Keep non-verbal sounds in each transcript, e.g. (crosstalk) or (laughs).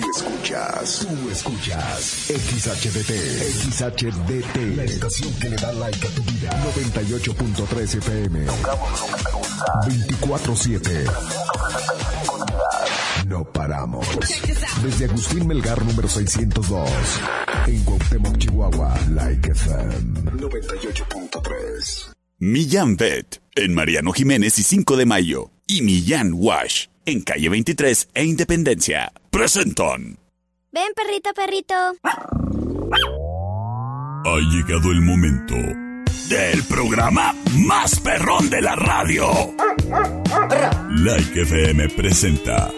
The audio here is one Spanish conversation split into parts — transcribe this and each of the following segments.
Tú escuchas, tú escuchas XHDT, XHDT, la estación que le da like a tu vida. 98.3 FM. Tocamos lo que te gusta. 24-7. No paramos. Desde Agustín Melgar número 602. En Cuauhtémoc, Chihuahua, Like FM 98.3. Millán Vet, en Mariano Jiménez y 5 de Mayo. Y Millán Wash, en calle 23 e Independencia. Presentan. Ven, perrito, perrito. Ha llegado el momento del programa más perrón de la radio. Like FM presenta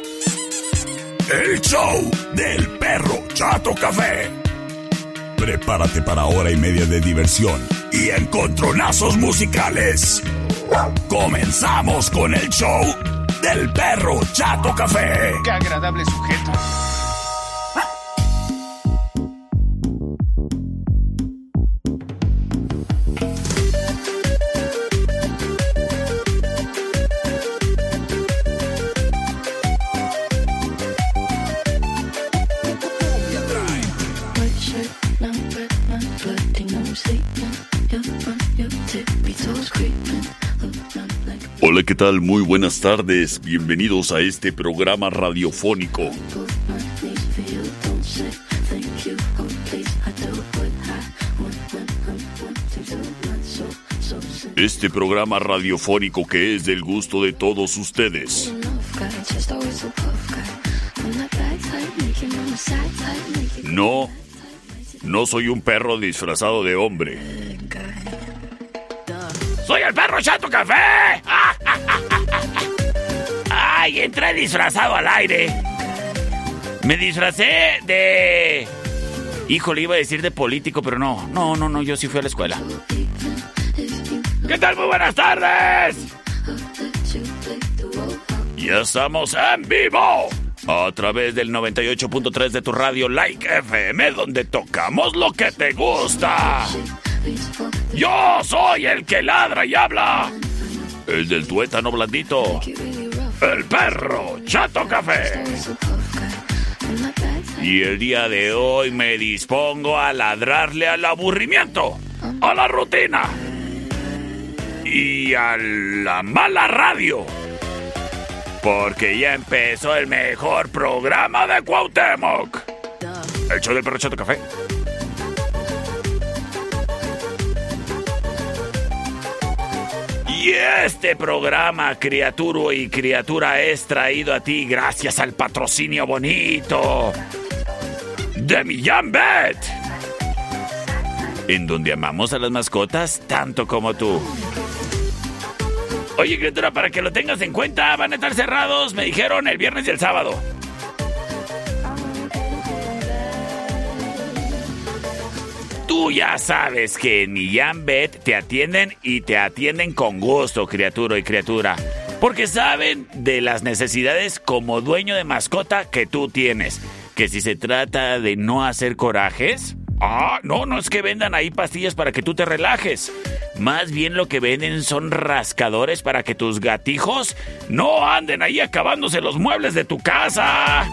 el show del perro Chato Café. Prepárate para hora y media de diversión y encontronazos musicales. Comenzamos con el show del perro Chato Café. Qué agradable sujeto. Hola, ¿qué tal? Muy buenas tardes. Bienvenidos a este programa radiofónico. Este programa radiofónico que es del gusto de todos ustedes. No, no soy un perro disfrazado de hombre. ¡Soy el perro Chato Café! ¡Ay, entré disfrazado al aire! Me disfracé de... Híjole, iba a decir de político, pero no. No, no, no, yo sí fui a la escuela. ¿Qué tal? Muy buenas tardes. Ya estamos en vivo. A través del 98.3 de tu radio Like FM, donde tocamos lo que te gusta. Yo soy el que ladra y habla. El del tuétano blandito. El perro Chato Café. Y el día de hoy me dispongo a ladrarle al aburrimiento, a la rutina y a la mala radio. Porque ya empezó el mejor programa de Cuauhtémoc. El show del perro Chato Café. Y este programa, criatura y criatura, es traído a ti gracias al patrocinio bonito de Millán Bet. En donde amamos a las mascotas tanto como tú. Oye, criatura, para que lo tengas en cuenta, van a estar cerrados, me dijeron, el viernes y el sábado. Tú ya sabes que en Millán Bet te atienden y te atienden con gusto, criatura y criatura. Porque saben de las necesidades como dueño de mascota que tú tienes. Que si se trata de no hacer corajes, Ah, no, no es que vendan ahí pastillas para que tú te relajes. Más bien lo que venden son rascadores para que tus gatijos no anden ahí acabándose los muebles de tu casa.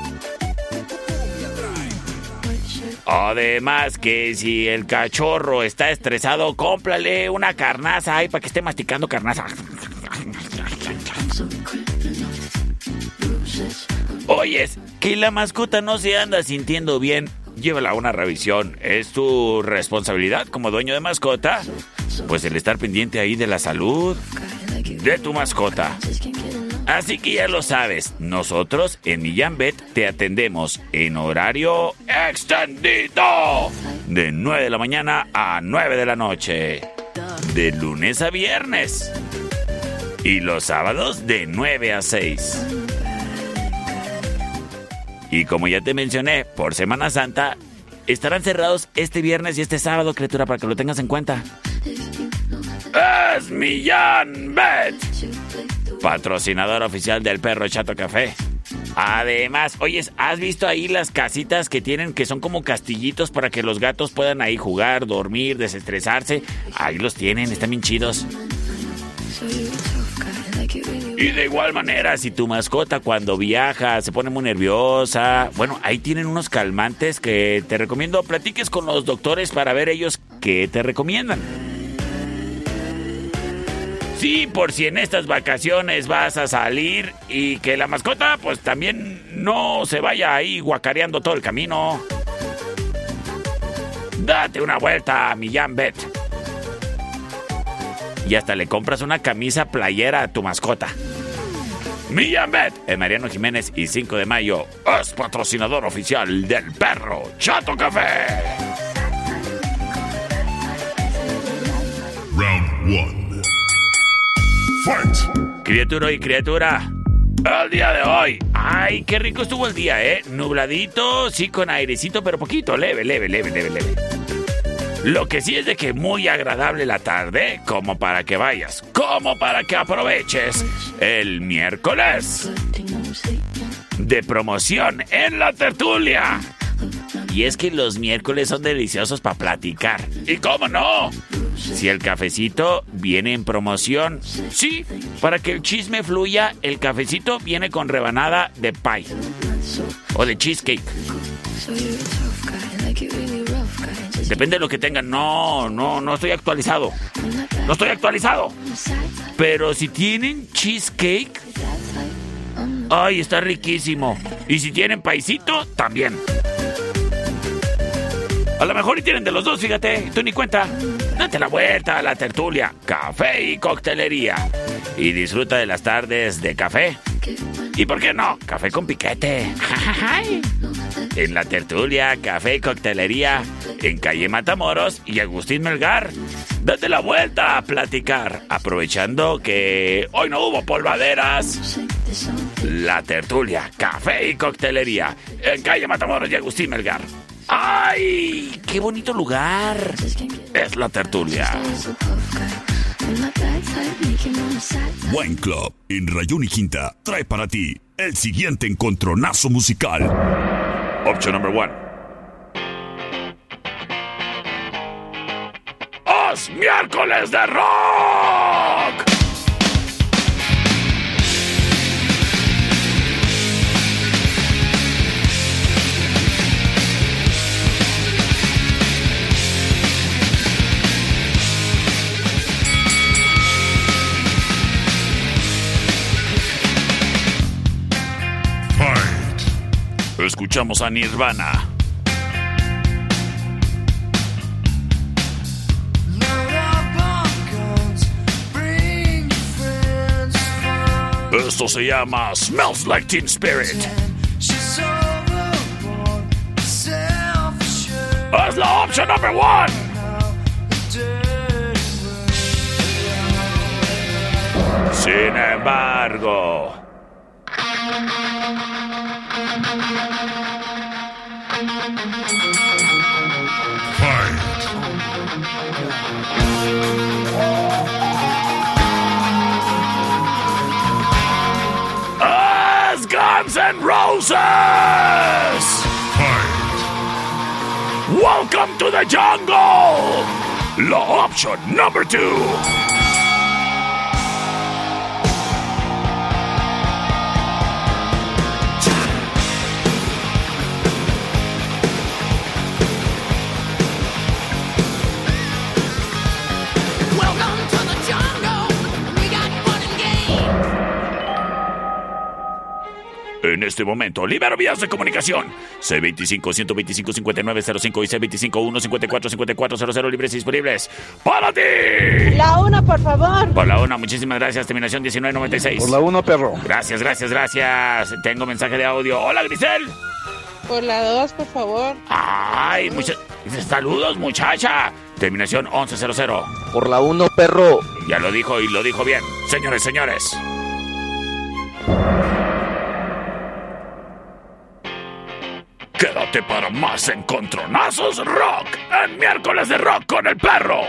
Además que si el cachorro está estresado, cómprale una carnaza ahí para que esté masticando carnaza. Oyes, que la mascota no se anda sintiendo bien llévala a una revisión. Es tu responsabilidad como dueño de mascota, pues el estar pendiente ahí de la salud de tu mascota. Así que ya lo sabes, nosotros en Millán Bet te atendemos en horario extendido de 9 de la mañana a 9 de la noche, de lunes a viernes y los sábados de 9 a 6. Y como ya te mencioné, por Semana Santa estarán cerrados este viernes y este sábado, criatura, para que lo tengas en cuenta. Es Millán Bet, patrocinador oficial del perro Chato Café. Además, oyes, ¿has visto ahí las casitas que tienen que son como castillitos para que los gatos puedan ahí jugar, dormir, desestresarse? Ahí los tienen, están bien chidos. Y de igual manera, si tu mascota cuando viaja se pone muy nerviosa, bueno, ahí tienen unos calmantes que te recomiendo platiques con los doctores para ver ellos qué te recomiendan. Sí, por si en estas vacaciones vas a salir y que la mascota pues también no se vaya ahí guacareando todo el camino. Date una vuelta a mi Bet. Y hasta le compras una camisa playera a tu mascota. Millán Bet en Mariano Jiménez y 5 de mayo es patrocinador oficial del perro Chato Café. Round 1. Criatura y criatura. El día de hoy. Ay, qué rico estuvo el día, ¿eh? Nubladito, sí con airecito, pero poquito, leve, leve, leve, leve, leve. Lo que sí es de que muy agradable la tarde, como para que vayas, como para que aproveches el miércoles de promoción en la tertulia. Y es que los miércoles son deliciosos para platicar. ¿Y cómo no? Si el cafecito viene en promoción, sí, para que el chisme fluya, el cafecito viene con rebanada de pie o de cheesecake. Depende de lo que tengan. No, no, no estoy actualizado. No estoy actualizado. Pero si tienen cheesecake, ay, está riquísimo. Y si tienen paisito, también. A lo mejor y tienen de los dos, fíjate, tú ni cuenta. Date la vuelta a la tertulia, café y coctelería. Y disfruta de las tardes de café. ¿Y por qué no? Café con piquete. (laughs) en la tertulia, café y coctelería, en calle Matamoros y Agustín Melgar. Date la vuelta a platicar, aprovechando que hoy no hubo polvaderas. La tertulia, café y coctelería, en calle Matamoros y Agustín Melgar. ¡Ay! ¡Qué bonito lugar! Es la tertulia. Buen Club en Rayón y Quinta trae para ti el siguiente encontronazo musical. Option number one. ¡Os miércoles de rock! Escuchamos a Nirvana. Esto se llama Smells Like Teen Spirit. Es la opción number one. Sin embargo. Roses! Welcome to the jungle! Law option number two. En este momento, libero vías de comunicación. C25-125-5905 y C25-154-5400 libres y disponibles. ¡Para ti! La 1, por favor. Por la 1, muchísimas gracias. Terminación 1996. Por la 1, perro. Gracias, gracias, gracias. Tengo mensaje de audio. Hola, Grisel. Por la 2, por favor. Ay, muchas... Saludos, muchacha. Terminación 1100. Por la 1, perro. Ya lo dijo y lo dijo bien. Señores, señores. Para más encontronazos rock en miércoles de rock con el perro.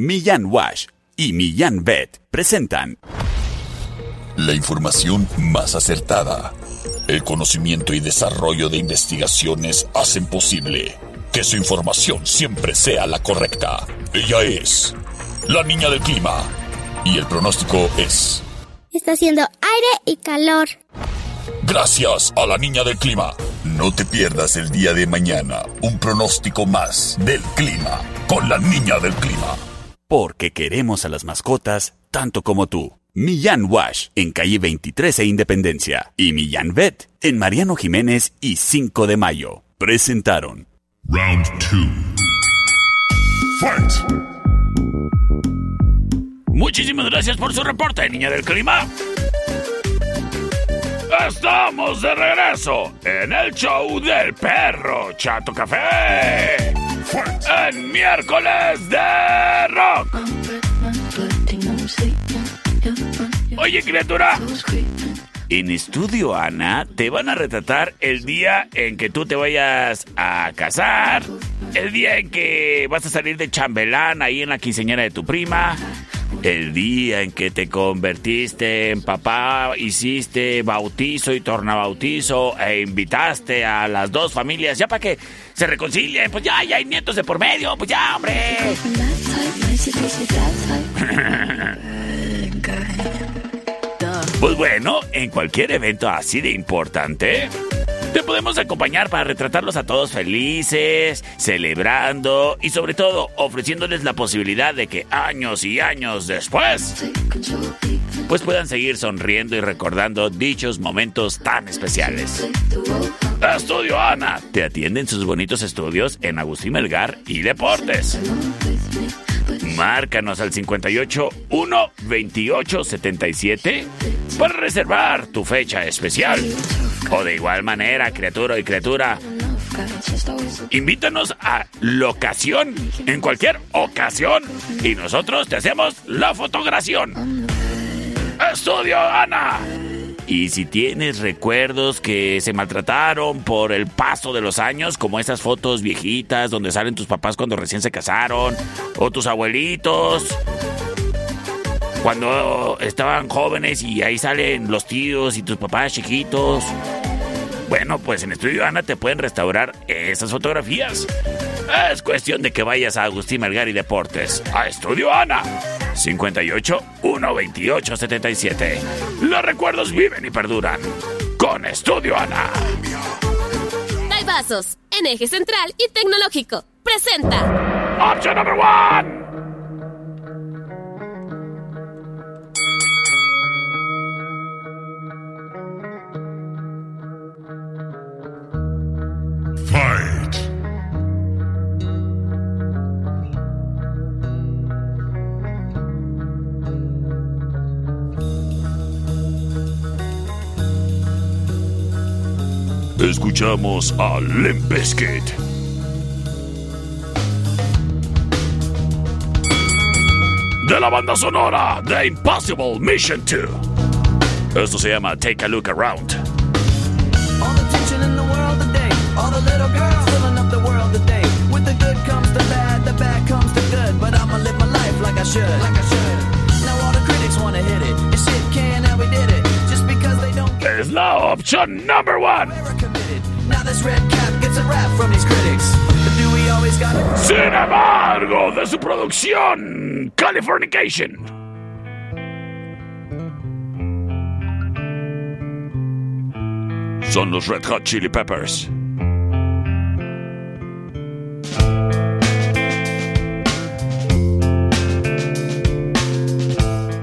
Millán Wash y Millán Vet presentan La información más acertada. El conocimiento y desarrollo de investigaciones hacen posible que su información siempre sea la correcta. Ella es la niña del clima y el pronóstico es... Está haciendo aire y calor. Gracias a la niña del clima. No te pierdas el día de mañana un pronóstico más del clima con la niña del clima. Porque queremos a las mascotas tanto como tú. Millán Wash en calle 23 e Independencia y Millán Vet en Mariano Jiménez y 5 de Mayo. Presentaron Round 2. Fight. Muchísimas gracias por su reporte, niña del clima. Estamos de regreso en el show del perro Chato Café. En miércoles de rock. Oye, criatura. En Estudio Ana te van a retratar el día en que tú te vayas a casar, el día en que vas a salir de chambelán ahí en la quinceañera de tu prima, el día en que te convertiste en papá, hiciste bautizo y tornabautizo e invitaste a las dos familias ya para que se reconcilien, pues ya, ya hay nietos de por medio, pues ya, hombre. (laughs) Pues bueno, en cualquier evento así de importante, te podemos acompañar para retratarlos a todos felices, celebrando y sobre todo ofreciéndoles la posibilidad de que años y años después, pues puedan seguir sonriendo y recordando dichos momentos tan especiales. Estudio Ana te atiende en sus bonitos estudios en Agustín Melgar y Deportes. Márcanos al 58 1 28 77 para reservar tu fecha especial. O de igual manera, criatura y criatura, invítanos a locación en cualquier ocasión y nosotros te hacemos la fotogración. Estudio Ana. Y si tienes recuerdos que se maltrataron por el paso de los años, como esas fotos viejitas donde salen tus papás cuando recién se casaron, o tus abuelitos, cuando estaban jóvenes y ahí salen los tíos y tus papás chiquitos. Bueno, pues en Estudio Ana te pueden restaurar esas fotografías. Es cuestión de que vayas a Agustín Melgar y Deportes, a Estudio Ana. 58 128 77. Los recuerdos viven y perduran. Con Estudio Ana. Vasos, en eje central y tecnológico. Presenta. Option number one. Escuchamos a Limp Bizkit. De la banda sonora de Impossible Mission 2. Esto se llama Take a Look Around. All the tension in the world today. All the little girls filling up the world today. With the good comes the bad, the bad comes the good. But I'ma live my life like I should. Like I should. Now all the critics wanna hit it. And shit can, and we did it. Just because they don't get Es la opción number one. This red cap gets a rap from these critics. But do we always gotta Sin embargo, de su producción, Californication. Son los Red Hot Chili Peppers.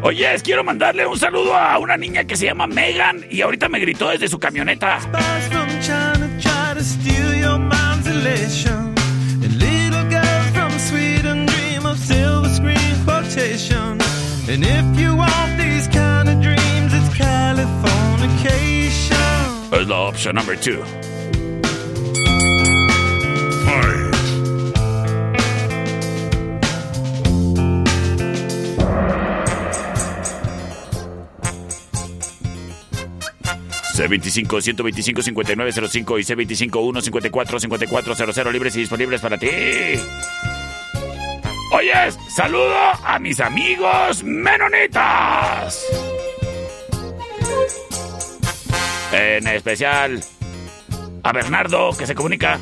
Oye, quiero mandarle un saludo a una niña que se llama Megan y ahorita me gritó desde su camioneta. Es la opción number two. Fight. C25 125 5905 y C25 154 5400 libres y disponibles para ti. Oyes, saludo a mis amigos menonitas. En especial a Bernardo, que se comunica.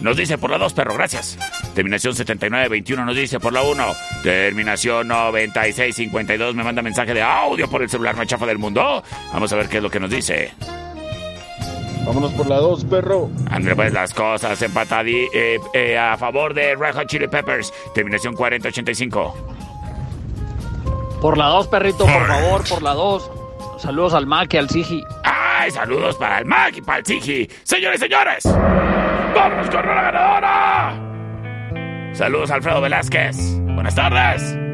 Nos dice por la 2, perro, gracias. Terminación 7921 nos dice por la 1. Terminación 9652 me manda mensaje de audio por el celular más chafa del mundo. Vamos a ver qué es lo que nos dice. Vámonos por la 2, perro. André, pues las cosas empatadí eh, eh, a favor de Red Hot Chili Peppers. Terminación 4085. Por la 2, perrito, por (laughs) favor, por la 2. Saludos al Mac y al Sigi. ¡Ay, saludos para el Mac y para el Sigi! Señores señores, ¡vámonos con la ganadora! Saludos Alfredo Velázquez. Buenas tardes.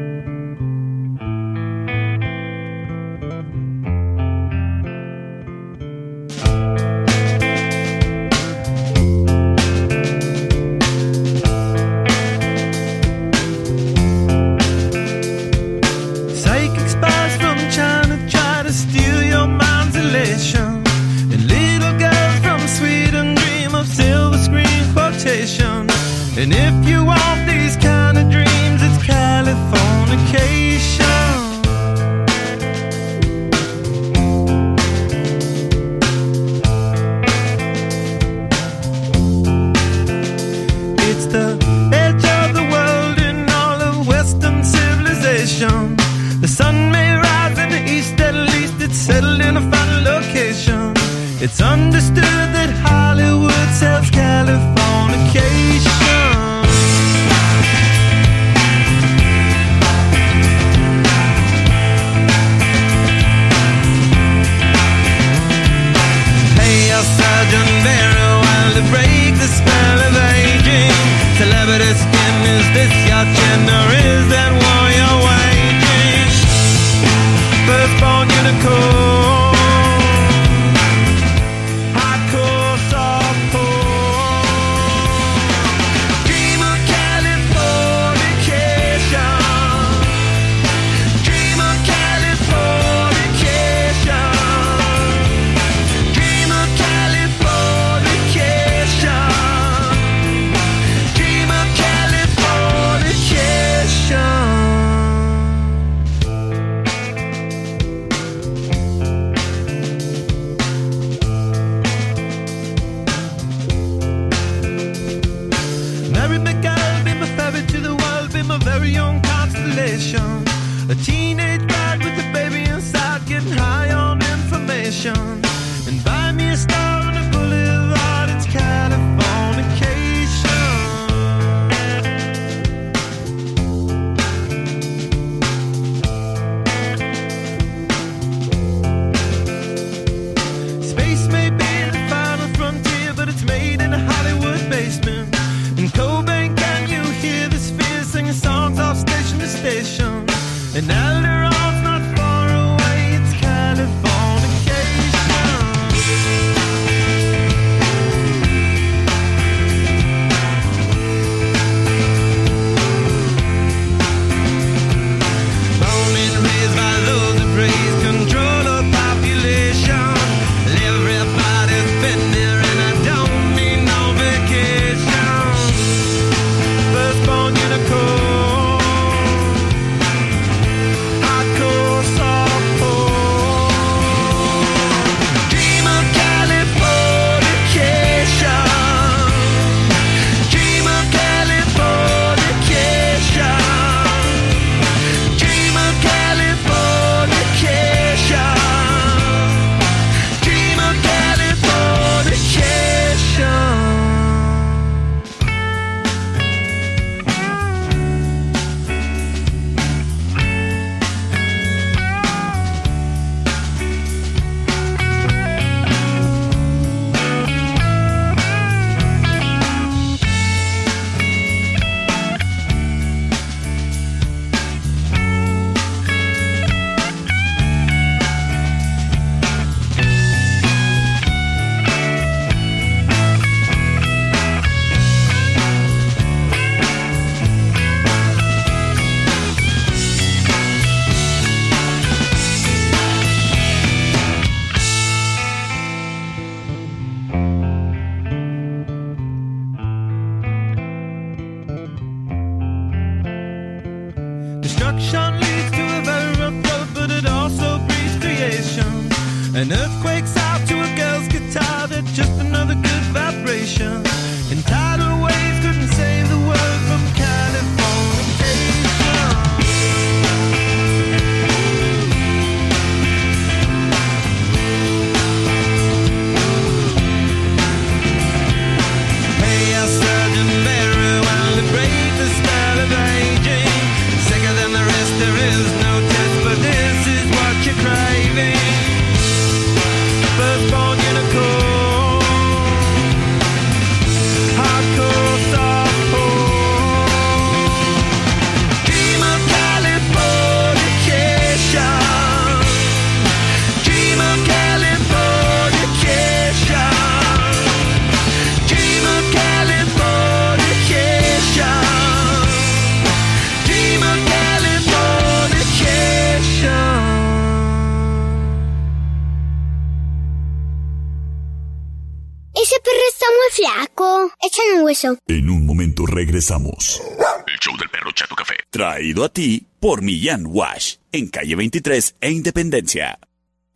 Regresamos. El show del perro Chato Café. Traído a ti por Millán Wash. En calle 23 e Independencia.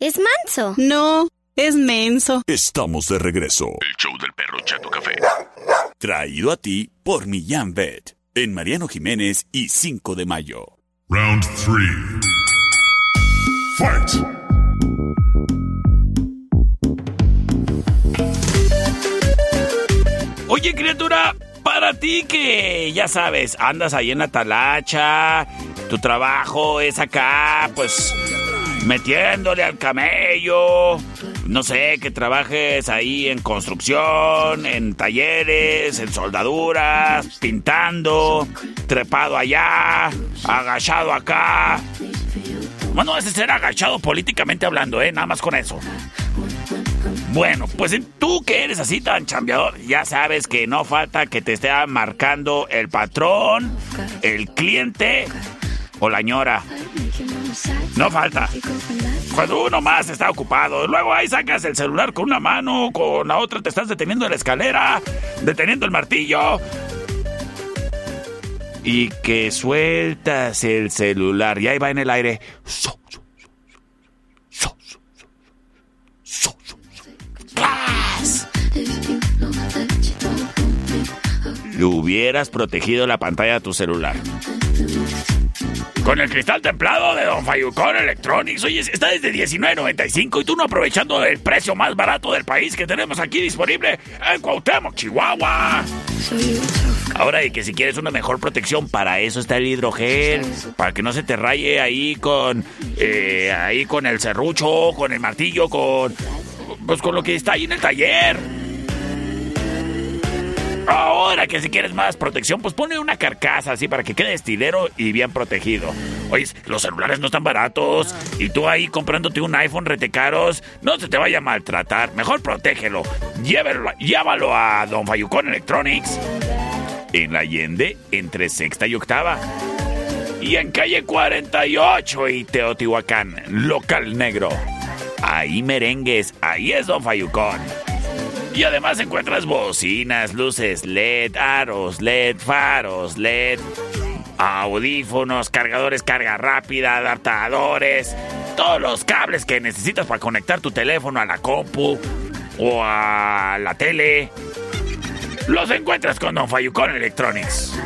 Es manso. No, es menso. Estamos de regreso. El show del perro Chato Café. Traído a ti por Millán Vet. En Mariano Jiménez y 5 de mayo. Round three. Fight! Oye, criatura, para ti que ya sabes, andas ahí en la talacha, tu trabajo es acá, pues metiéndole al camello, no sé, que trabajes ahí en construcción, en talleres, en soldaduras, pintando, trepado allá, agachado acá. Bueno, ese será agachado políticamente hablando, ¿eh? Nada más con eso. Bueno, pues tú que eres así tan chambeador, ya sabes que no falta que te esté marcando el patrón, el cliente o la ñora. No falta. Cuando uno más está ocupado, luego ahí sacas el celular con una mano, con la otra te estás deteniendo en la escalera, deteniendo el martillo. Y que sueltas el celular y ahí va en el aire. Le hubieras protegido la pantalla de tu celular. Con el cristal templado de Don Fayucón Electronics. Oye, está desde $19.95 y tú no aprovechando el precio más barato del país que tenemos aquí disponible en Cuauhtémoc, Chihuahua. Ahora, y que si quieres una mejor protección, para eso está el hidrogel. Para que no se te raye ahí con. eh, ahí con el serrucho, con el martillo, con. Pues con lo que está ahí en el taller. Ahora que si quieres más protección, pues pone una carcasa así para que quede estilero y bien protegido. Oye, los celulares no están baratos y tú ahí comprándote un iPhone rete caros, no se te vaya a maltratar. Mejor protégelo. Llévalo, llévalo a Don Fayucón Electronics. En la Allende, entre sexta y octava. Y en calle 48 y Teotihuacán, local negro. Ahí merengues, ahí es Don Fayucón. Y además encuentras bocinas, luces LED, aros LED, faros LED, audífonos, cargadores carga rápida, adaptadores, todos los cables que necesitas para conectar tu teléfono a la compu o a la tele. Los encuentras con Don Fayucón Electronics.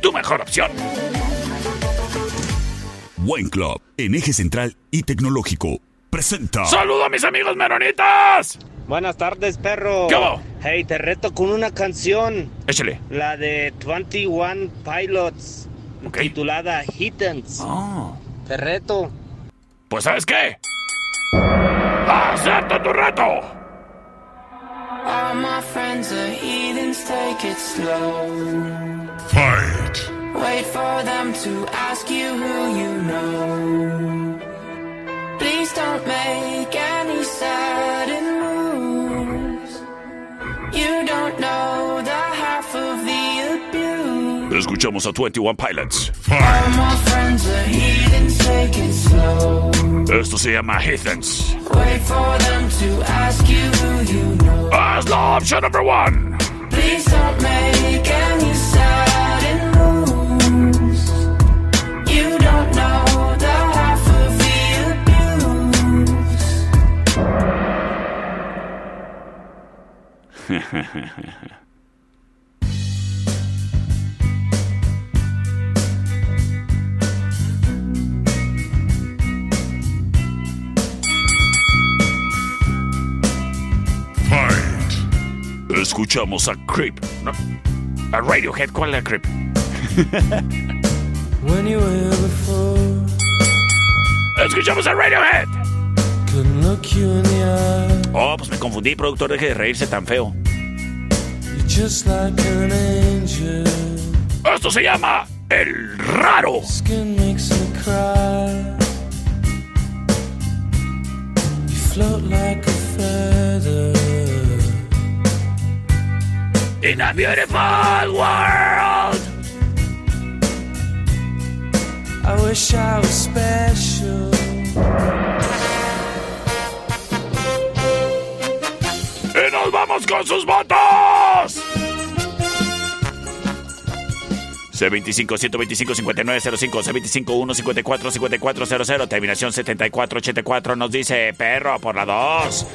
Tu mejor opción. Buen Club, en eje central y tecnológico. Presenta. ¡Saludo a mis amigos meronitas! Buenas tardes, perro. ¿Qué hubo? Hey, te reto con una canción. Échale. La de 21 Pilots. Titulada Hittens. Oh. Te reto. Pues ¿sabes qué? ¡Acepto tu reto! All my friends are heathens, take it slow. Fight! Wait for them to ask you who you know. Please don't make Escuchamos a 21 Pilots. All my friends are heathens, take it slow. Esto se llama Heathens. Wait for them to ask you who you know. As la option number one. Please don't make any Escuchamos a Creep. No, a Radiohead, ¿cuál es Creep? (laughs) When you were before, Escuchamos a Radiohead. couldn't look you in the eye. Oh, pues me confundí, productor, deje de reírse tan feo. Just like an angel. Esto se llama El Raro. Skin makes me cry. You float like a feather. In a beautiful world. I wish I was special. Y nos vamos con sus votos. C25 125 5905 C25 154 5400 terminación 7484 nos dice perro por la 2.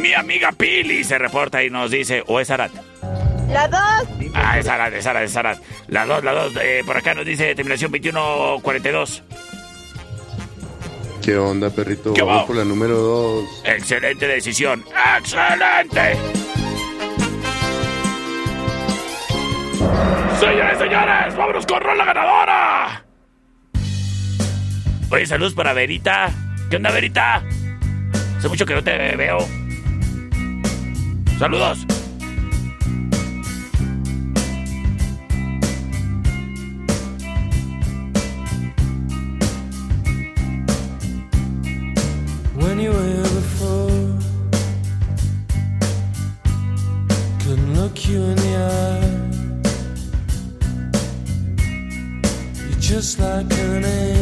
Mi amiga Pili se reporta y nos dice o es Arat. La dos. Ah, es Arat, es Arat, es Arat. La 2, la 2 por acá nos dice terminación 2142. ¿Qué onda, perrito? ¿Qué Vamos va? por la número 2. Excelente decisión. Excelente. Señores, señores, vámonos con la ganadora. Oye, saludos para Verita. ¿Qué onda, Verita? Hace mucho que no te veo. Saludos. Were before, couldn't look you in the eye. You're just like an angel.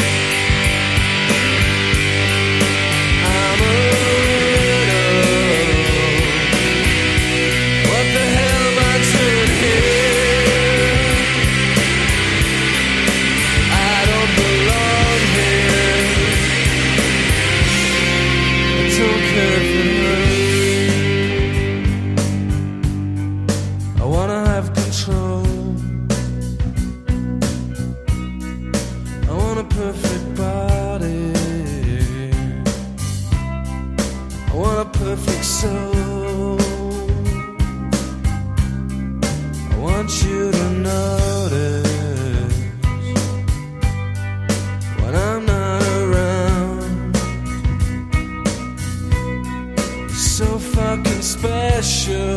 Special.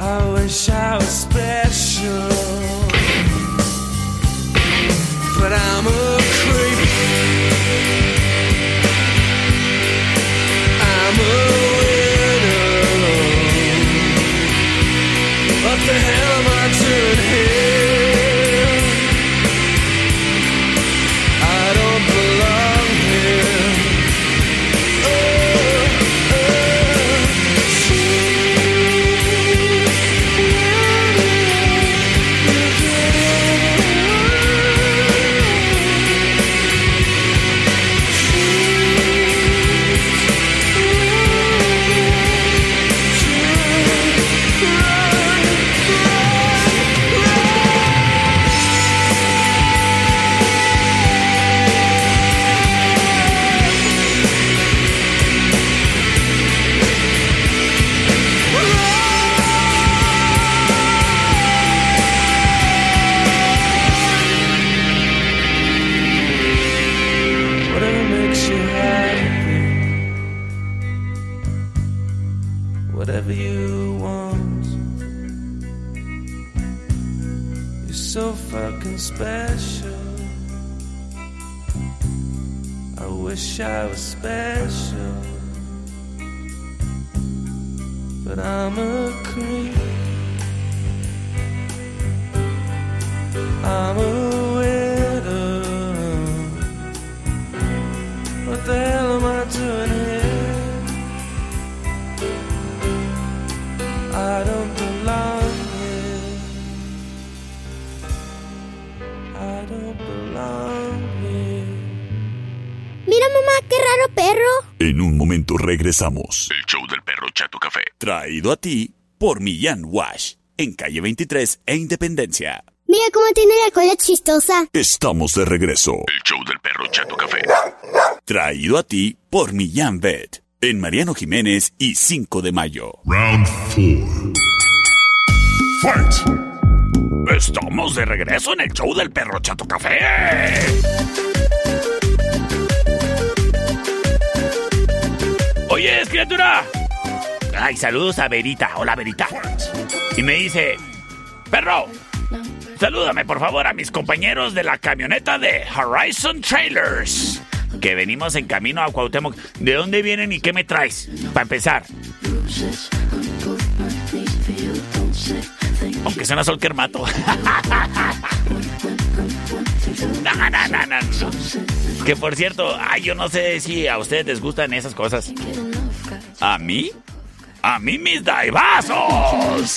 I wish I was special. But I'm a creep. I'm a regresamos. El show del perro Chato Café. Traído a ti por Millán Wash. En calle 23 e Independencia. Mira cómo tiene la cola chistosa. Estamos de regreso. El show del perro Chato Café. Traído a ti por Millán Vet. En Mariano Jiménez y 5 de mayo. Round 4. Fight! Estamos de regreso en el show del perro Chato Café. Oye, criatura. Ay, saludos a Verita. Hola, Verita. Y me dice, perro, salúdame por favor a mis compañeros de la camioneta de Horizon Trailers. Que venimos en camino a Cuauhtémoc. ¿De dónde vienen y qué me traes? Para empezar. Aunque suena Sol Kermato. (laughs) No, no. Que por cierto, ay, yo no sé si a ustedes les gustan esas cosas. ¿A mí? ¡A mí mis daibazos!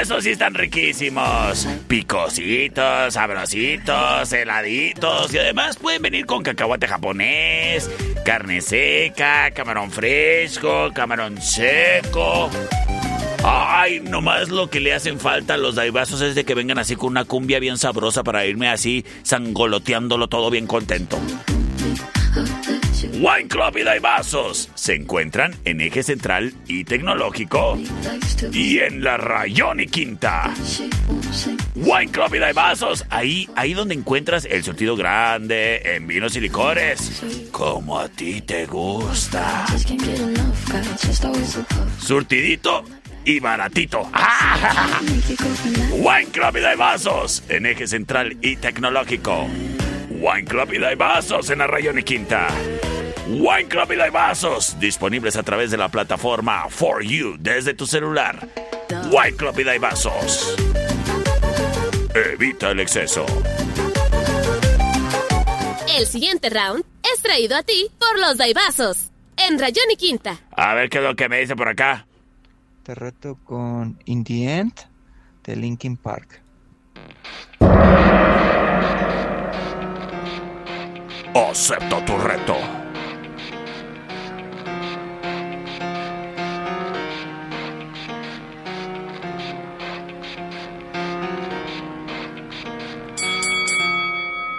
Esos sí están riquísimos. Picositos, sabrositos, heladitos. Y además pueden venir con cacahuate japonés, carne seca, camarón fresco, camarón seco. Ay, nomás lo que le hacen falta a los daibazos es de que vengan así con una cumbia bien sabrosa para irme así sangoloteándolo todo bien contento. Wine Club y Daibazos se encuentran en Eje Central y Tecnológico y en la Rayón y Quinta. Wine Club y Daibazos, ahí, ahí donde encuentras el surtido grande en vinos y licores, como a ti te gusta. Surtidito y baratito. ¡Ah! (laughs) Wine Club y Daibazos en Eje Central y Tecnológico. Wine Club y Daibazos en Arrayón y Quinta. Wine Club y Daibazos disponibles a través de la plataforma For You desde tu celular. Wine Club y Daibazos. Evita el exceso. El siguiente round es traído a ti por los Daibazos. En Rayón y Quinta. A ver qué es lo que me dice por acá. Te reto con In the End de Linkin Park. Acepto tu reto.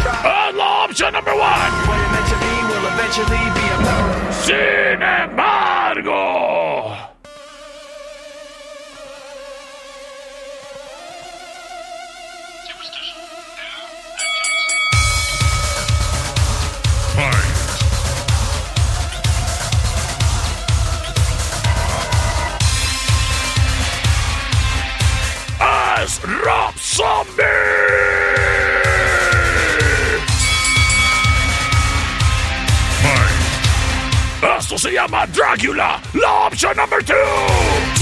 tried. And law option number one. What it meant to be will eventually be a memory. Sin embargo. Rob Zombie. Esto se llama Dracula, la opción number two.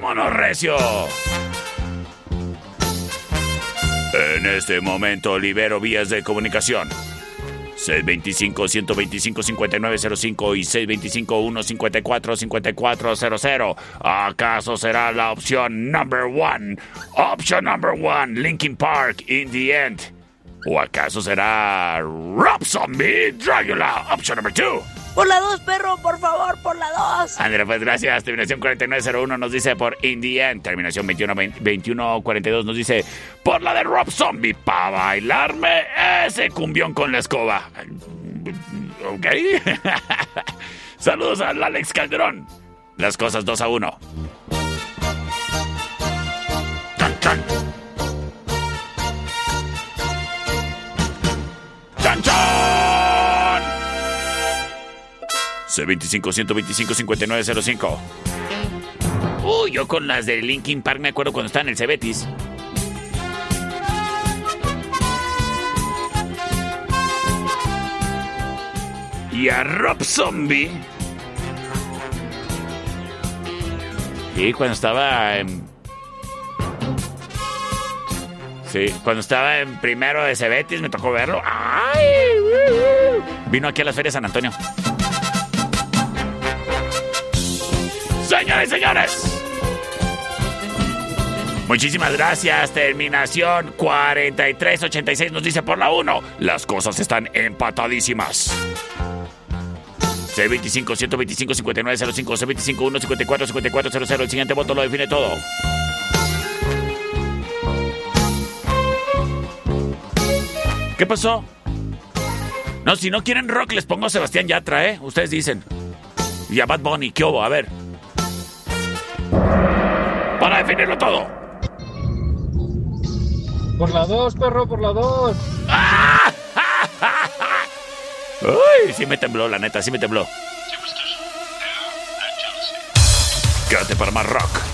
¡Vámonos, Recio! En este momento libero vías de comunicación. 625-125-5905 y 625-154-5400. ¿Acaso será la opción number one? Option number one, Linkin Park, In the End. ¿O acaso será Rob Zombie, Dracula, option number two? Por la 2, perro, por favor, por la 2. André, pues gracias. Terminación 4901 nos dice por In the End. Terminación 21, 2142 nos dice por la de Rob Zombie. Para bailarme ese cumbión con la escoba. Ok. (laughs) Saludos al Alex Calderón. Las cosas 2 a 1. Chan, chan. C25-125-5905. Uy, yo con las de Linkin Park me acuerdo cuando estaba en el Cebetis. Y a Rob Zombie. Y cuando estaba en. Sí, cuando estaba en primero de Cebetis me tocó verlo. ¡Ay! Vino aquí a las ferias San Antonio. Señores, señores. Muchísimas gracias. Terminación 4386 nos dice por la 1. Las cosas están empatadísimas. C25 125 5905 C25 1 54 5400 El siguiente voto lo define todo. ¿Qué pasó? No, si no quieren rock, les pongo a Sebastián Yatra, ¿eh? Ustedes dicen. Y a Bad Bunny, ¿qué hubo? A ver. Para definirlo todo. Por la 2, perro, por la 2. Uy, (laughs) sí me tembló, la neta, sí me tembló. Quédate para más rock.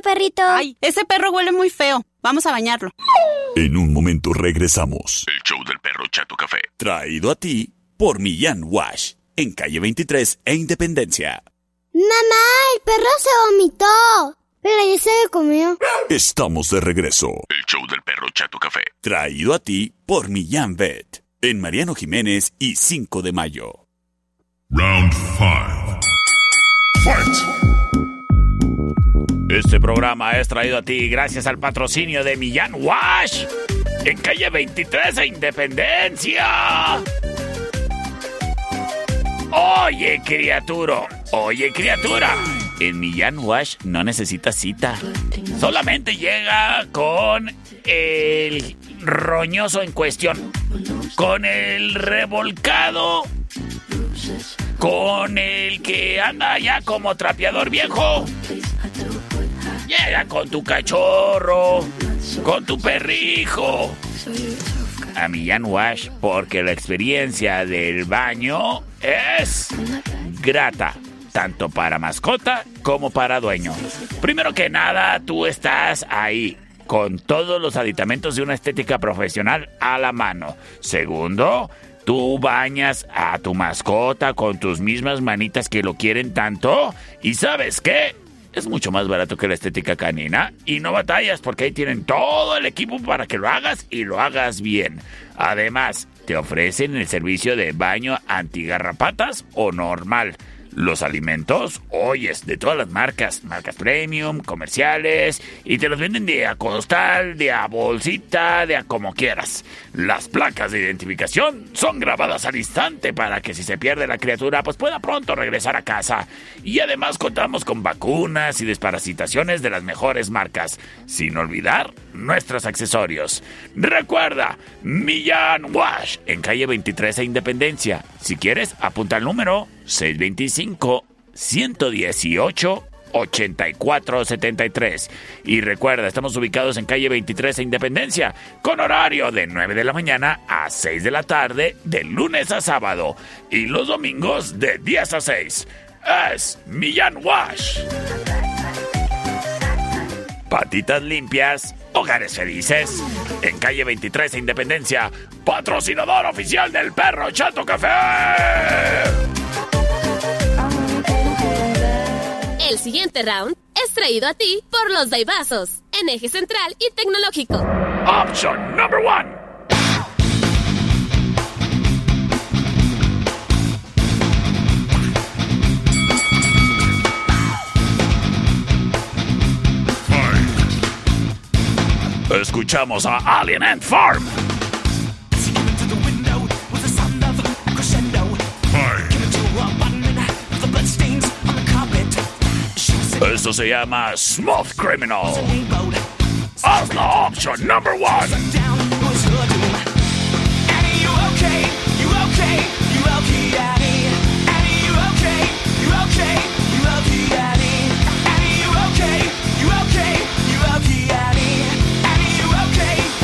Perrito, perrito. Ay, ese perro huele muy feo. Vamos a bañarlo. En un momento regresamos. El show del perro Chato Café. Traído a ti por Millán Wash. En calle 23 e Independencia. Mamá, el perro se vomitó. Pero ya se lo comió. Estamos de regreso. El show del perro Chato Café. Traído a ti por Millán Vet. En Mariano Jiménez y 5 de mayo. Round 5. Fight! Este programa es traído a ti gracias al patrocinio de Millán Wash. En calle 23 e Independencia. Oye, criatura. Oye, criatura. En Millán Wash no necesitas cita. Solamente llega con el roñoso en cuestión. Con el revolcado. Con el que anda ya como trapeador viejo. Llega con tu cachorro. Con tu perrijo. A Millán Wash porque la experiencia del baño es grata tanto para mascota como para dueño. Primero que nada, tú estás ahí con todos los aditamentos de una estética profesional a la mano. Segundo, tú bañas a tu mascota con tus mismas manitas que lo quieren tanto. ¿Y sabes qué? Es mucho más barato que la estética canina y no batallas porque ahí tienen todo el equipo para que lo hagas y lo hagas bien. Además, te ofrecen el servicio de baño antigarrapatas o normal. Los alimentos, oyes, de todas las marcas, marcas premium, comerciales, y te los venden de a costal, de a bolsita, de a como quieras. Las placas de identificación son grabadas al instante para que si se pierde la criatura, pues pueda pronto regresar a casa. Y además contamos con vacunas y desparasitaciones de las mejores marcas, sin olvidar nuestros accesorios. Recuerda, Millán Wash, en calle 23 e Independencia. Si quieres, apunta el número 625 118 8473. Y recuerda, estamos ubicados en calle 23 e Independencia, con horario de 9 de la mañana a 6 de la tarde, de lunes a sábado, y los domingos de 10 a 6. Es Millán Wash. Patitas limpias, hogares felices. En calle 23 e Independencia, patrocinador oficial del perro Chato Café. El siguiente round es traído a ti por los Daibazos, en eje central y tecnológico. Option number one. Escuchamos a Alien Ant Farm. Esto se llama Smooth Criminal. Hazlo option number one. Are you okay? You okay? You okay? Are you? You okay? You okay? You okay? You okay? You okay? You okay?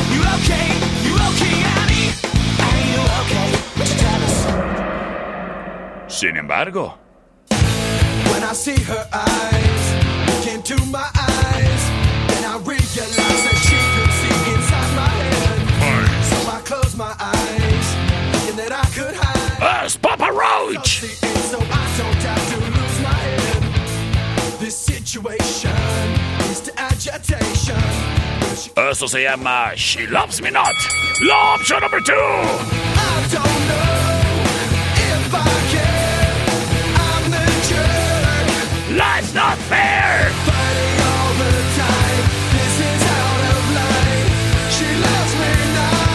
You okay? You okay? You okay? Sin embargo, When I see her eyes look into my eyes, then I realize that she could see inside my head. So I close my eyes, thinking that I could hide. Papa Roach. So I don't have to lose my head. This situation leads to agitation. Esto se llama She Loves Me Not. La option number two. I don't know if I Life's not fair. Fighting all the time. This is out of line. She loves me not.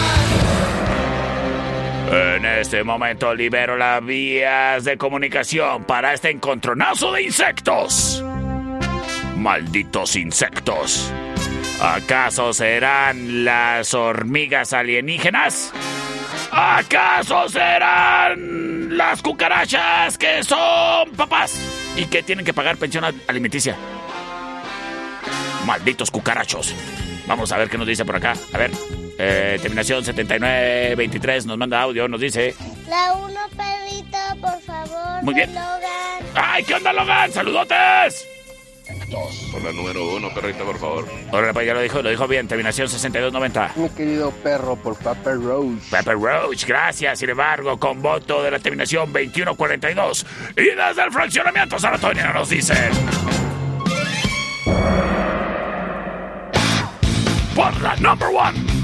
En este momento libero las vías de comunicación para este encontronazo de insectos. Malditos insectos. ¿Acaso serán las hormigas alienígenas? ¿Acaso serán las cucarachas que son papás y que tienen que pagar pensión alimenticia? Malditos cucarachos. Vamos a ver qué nos dice por acá. A ver. Eh, terminación 7923 nos manda audio, nos dice. La uno, perrito, por favor. Muy bien. Logan. ¡Ay, qué onda, Logan! ¡Saludotes! Por la número uno, perrito, por favor. Ahora pues ya lo dijo, lo dijo bien, terminación 6290. Mi querido perro, por Pepper Roach. Pepper Roach, gracias, sin embargo, con voto de la terminación 2142. Y desde el fraccionamiento Saratonia nos dicen... Por la number one.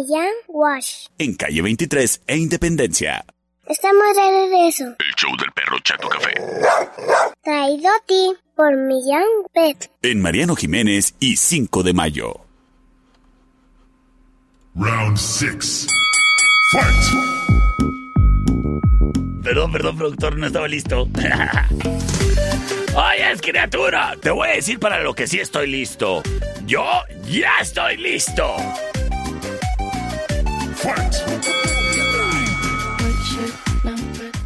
Millán Wash. En calle 23 e Independencia. Estamos de regreso. El show del perro Chato Café. Traído a ti por Millán Pet. En Mariano Jiménez y 5 de mayo. Round 6. Fight. Perdón, perdón, productor, no estaba listo. (laughs) ¡Oyes, criatura! Te voy a decir para lo que sí estoy listo. Yo ya estoy listo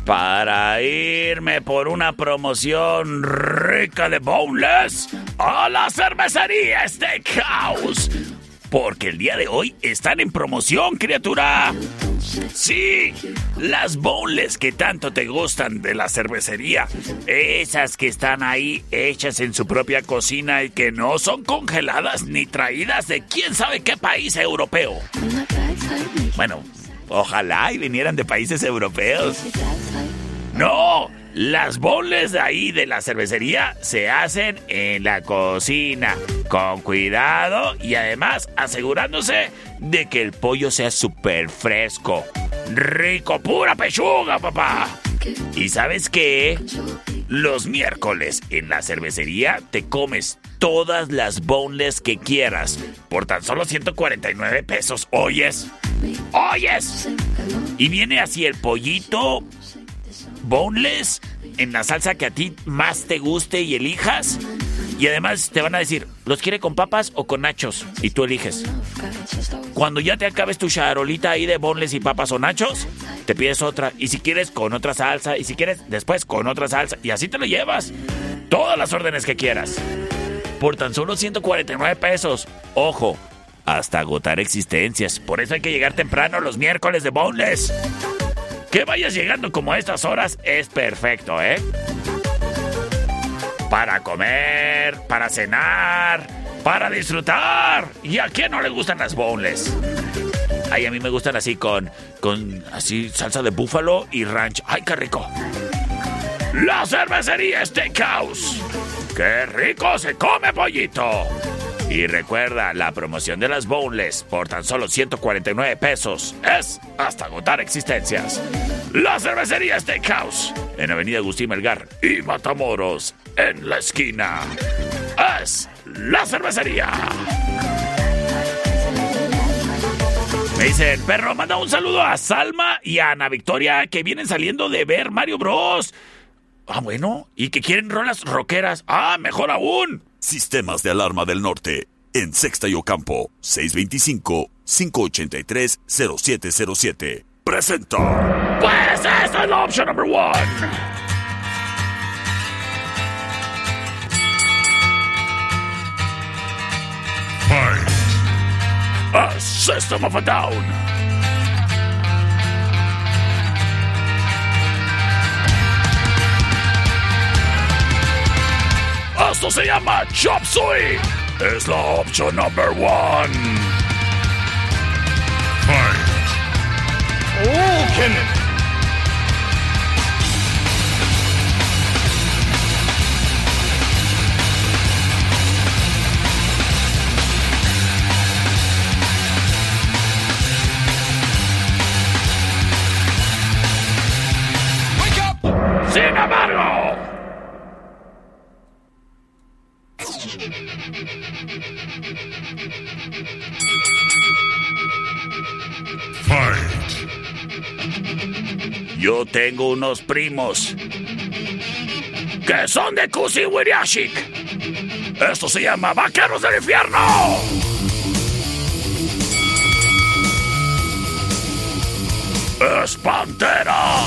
para irme por una promoción rica de boneless a la cervecería Steakhouse. Porque el día de hoy están en promoción, criatura. Sí, las bowls que tanto te gustan de la cervecería. Esas que están ahí hechas en su propia cocina y que no son congeladas ni traídas de quién sabe qué país europeo. Bueno, ojalá y vinieran de países europeos. No, las bonles de ahí de la cervecería se hacen en la cocina, con cuidado y además asegurándose de que el pollo sea súper fresco. Rico, pura pechuga, papá. ¿Y sabes qué? Los miércoles en la cervecería te comes todas las boneless que quieras por tan solo 149 pesos. ¿Oyes? ¿Oyes? Y viene así el pollito boneless en la salsa que a ti más te guste y elijas. Y además te van a decir, ¿los quiere con papas o con nachos? Y tú eliges. Cuando ya te acabes tu charolita ahí de bonles y papas o nachos, te pides otra. Y si quieres, con otra salsa. Y si quieres, después con otra salsa. Y así te lo llevas. Todas las órdenes que quieras. Por tan solo 149 pesos. Ojo, hasta agotar existencias. Por eso hay que llegar temprano los miércoles de boneless. Que vayas llegando como a estas horas es perfecto, ¿eh? Para comer, para cenar, para disfrutar. ¿Y a quién no le gustan las boneless? Ay, a mí me gustan así con, con así salsa de búfalo y ranch. ¡Ay, qué rico! La cervecería Steakhouse. ¡Qué rico se come pollito! Y recuerda, la promoción de las boneless por tan solo 149 pesos es hasta agotar existencias. La cervecería Steakhouse en Avenida Agustín Melgar y Matamoros en la esquina. Es la cervecería. Me dicen, perro, manda un saludo a Salma y a Ana Victoria que vienen saliendo de ver Mario Bros. Ah, bueno, y que quieren rolas rockeras. Ah, mejor aún. Sistemas de alarma del norte. En Sexta y Ocampo. 625-583-0707. Presenta. Pues esta es la opción number one. Fight. A System of a Down. Esto se llama Chop Suey. Es la opción number one. Fight. Oh, Kenneth. Tengo unos primos que son de Kusi Wiriashik. Esto se llama Vaqueros del Infierno. Es Pantera.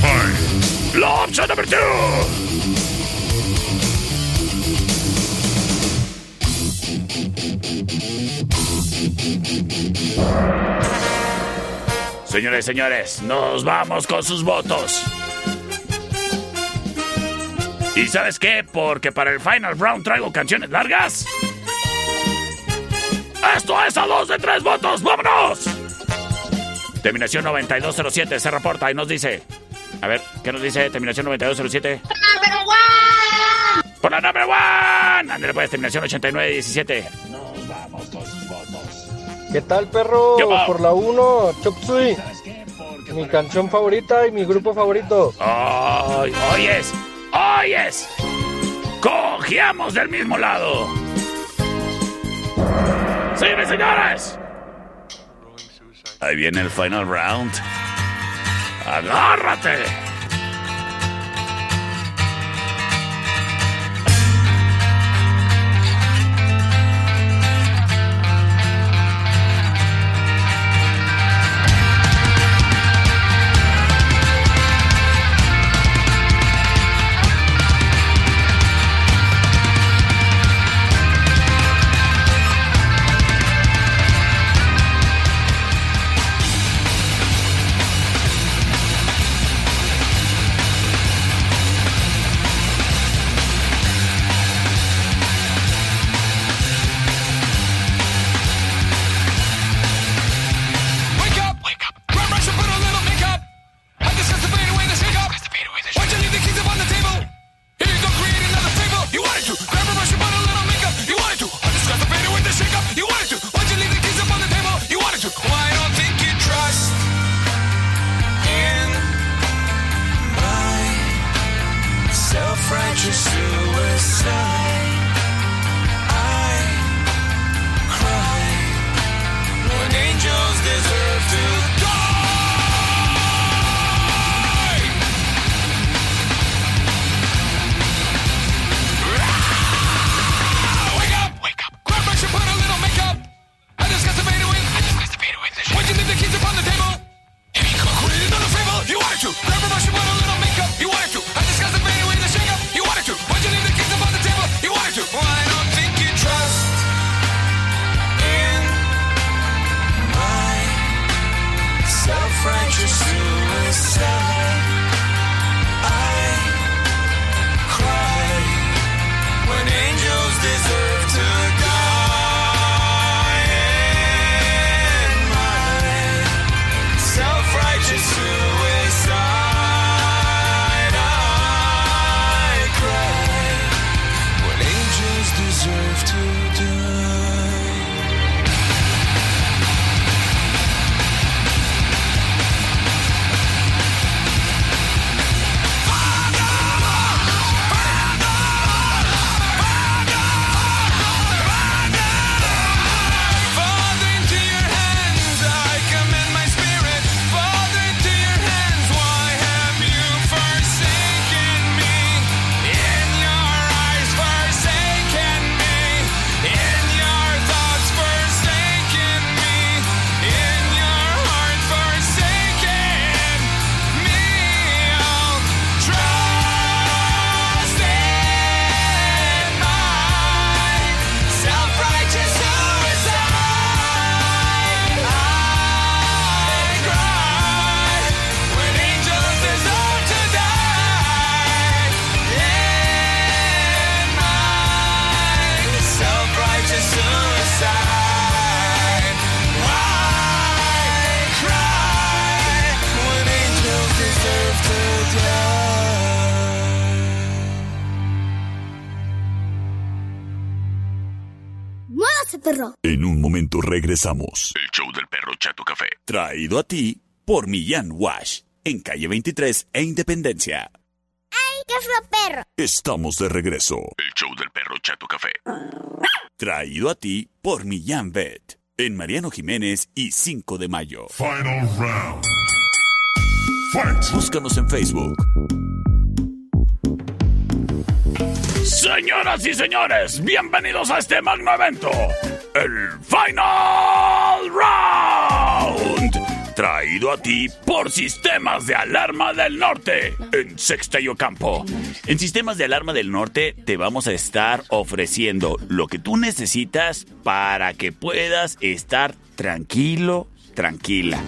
Fight. La opción número 2. Señores, señores, nos vamos con sus votos. ¿Y sabes qué? Porque para el final round traigo canciones largas. Esto es a dos de tres votos. ¡Vámonos! Terminación 9207 se reporta y nos dice. A ver, ¿qué nos dice? Terminación 9207. Por la number one. Ándale pues, terminación 8917. ¿Qué tal, perro? Por la 1, Chop Suey. Mi canción favorita y mi grupo favorito. ¡Ay! ¡Oyes! ¡Oyes! ¡Cogiamos del mismo lado! ¡Señores, señores! Ahí viene el final round. ¡Agárrate! Regresamos. El show del perro Chato Café. Traído a ti por Millán Wash. En calle 23 e Independencia. ¡Ay, qué feo perro! Estamos de regreso. El show del perro Chato Café. Traído a ti por Millán Vet. En Mariano Jiménez y 5 de mayo. Final round. Búscanos en Facebook. Señoras y señores, bienvenidos a este magno evento, el Final Round. Traído a ti por Sistemas de Alarma del Norte, en Sexta y. En Sistemas de Alarma del Norte te vamos a estar ofreciendo lo que tú necesitas para que puedas estar tranquilo, tranquila.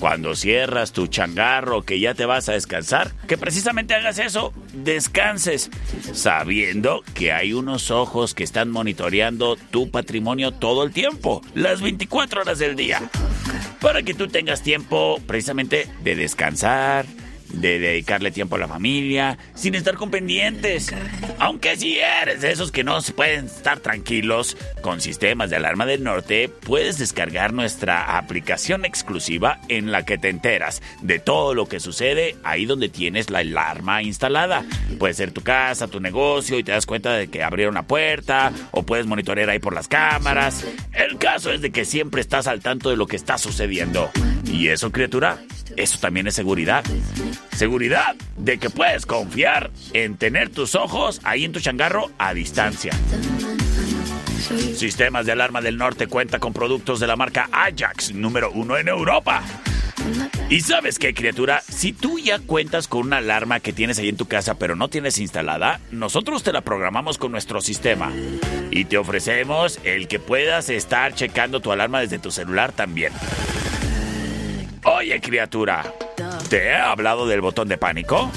Cuando cierras tu changarro que ya te vas a descansar, que precisamente hagas eso, descanses, sabiendo que hay unos ojos que están monitoreando tu patrimonio todo el tiempo, las 24 horas del día, para que tú tengas tiempo precisamente de descansar, de dedicarle tiempo a la familia, sin estar con pendientes. Aunque si eres de esos que no se pueden estar tranquilos, con sistemas de alarma del norte puedes descargar nuestra aplicación exclusiva en la que te enteras de todo lo que sucede ahí donde tienes la alarma instalada. Puede ser tu casa, tu negocio y te das cuenta de que abrieron la puerta o puedes monitorear ahí por las cámaras. El caso es de que siempre estás al tanto de lo que está sucediendo. Y eso, criatura, eso también es seguridad. Seguridad de que puedes confiar en tener tus ojos ahí en tu changarro a distancia. Sistemas de Alarma del Norte cuenta con productos de la marca Ajax, número uno en Europa. Y sabes qué, criatura, si tú ya cuentas con una alarma que tienes ahí en tu casa pero no tienes instalada, nosotros te la programamos con nuestro sistema. Y te ofrecemos el que puedas estar checando tu alarma desde tu celular también. Oye, criatura, ¿te he hablado del botón de pánico?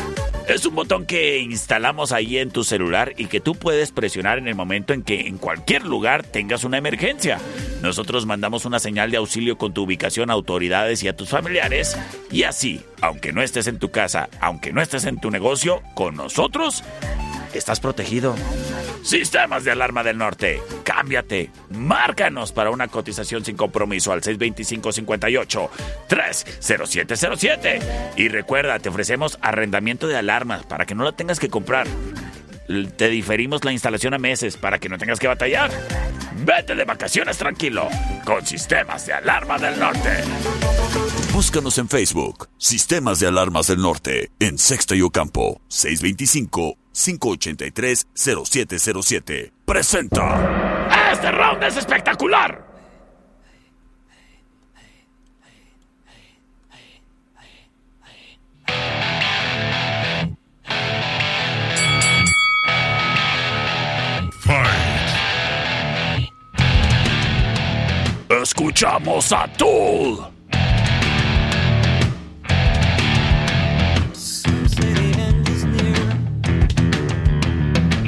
Es un botón que instalamos ahí en tu celular y que tú puedes presionar en el momento en que en cualquier lugar tengas una emergencia. Nosotros mandamos una señal de auxilio con tu ubicación a autoridades y a tus familiares y así, aunque no estés en tu casa, aunque no estés en tu negocio, con nosotros estás protegido. Sistemas de Alarma del Norte, cámbiate. Márcanos para una cotización sin compromiso al 625-58-30707. Y recuerda, te ofrecemos arrendamiento de alarmas para que no la tengas que comprar. Te diferimos la instalación a meses para que no tengas que batallar. Vete de vacaciones tranquilo con Sistemas de Alarma del Norte. Búscanos en Facebook. Sistemas de Alarmas del Norte. En Sexta y Ocampo. 625-583-0707. Presenta. Este round es espectacular. Escuchamos a Tool.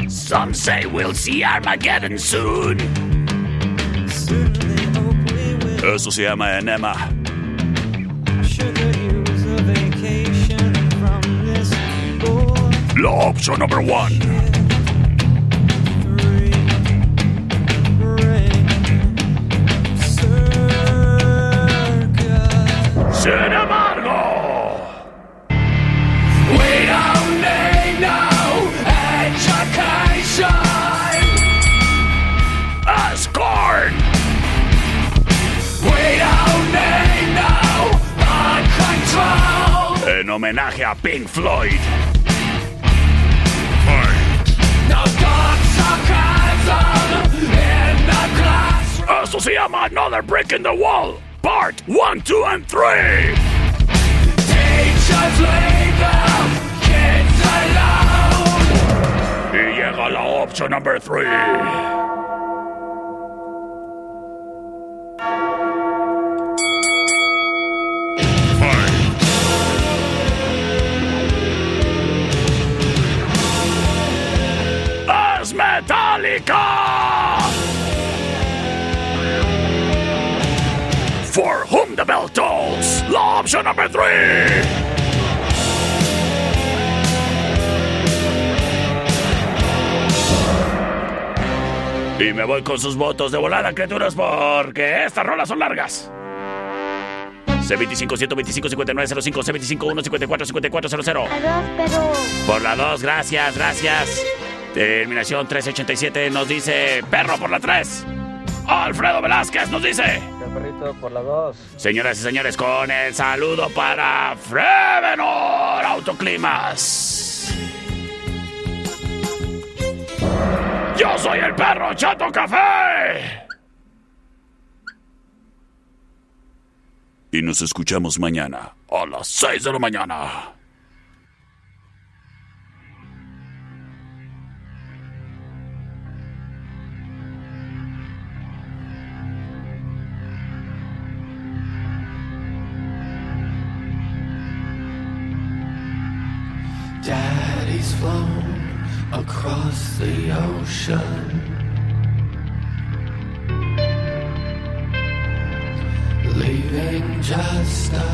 Some say we'll see Armageddon soon. Eso se llama enema. La opción number one. Homenaje a Pink Floyd. No dark sarcasm in the glass. Eso se llama Another Brick in the Wall. Part 1, 2, and 3. Teachers leave them kids alone. Y llega la opción number 3. Metallica! For whom the bell tolls, la option number three. Y me voy con sus votos de volada, criaturas, porque estas rolas son largas. C25 125 5905 C25 154 5400 pero... Por la 2, gracias, gracias. Terminación 387 nos dice perro por la 3. Alfredo Velázquez nos dice. Perrito por la 2. Señoras y señores, con el saludo para Frevenor Autoclimas. Yo soy el perro Chato Café. Y nos escuchamos mañana a las 6 de la mañana. Daddy's flown across the ocean. Leaving just a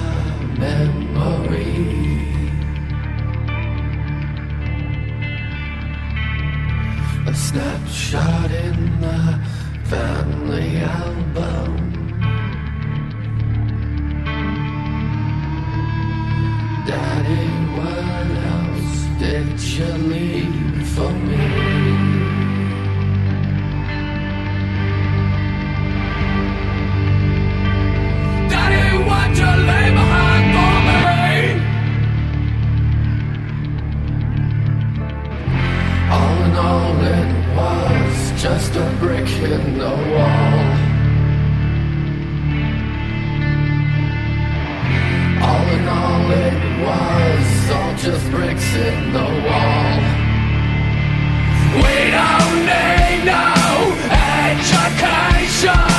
memory. A snapshot in the family album. Daddy, All in all, it was just a brick in the wall. All in all, it was just bricks in the wall. We don't need no education.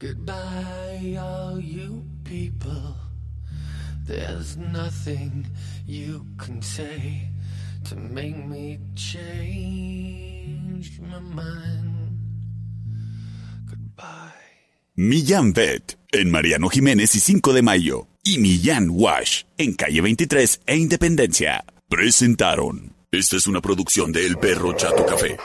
Goodbye, all you people. There's nothing you can say to make me change my mind. Millán Vet en Mariano Jiménez y 5 de Mayo y Millán Wash en calle 23 e Independencia presentaron. Esta es una producción de El Perro Chato Café.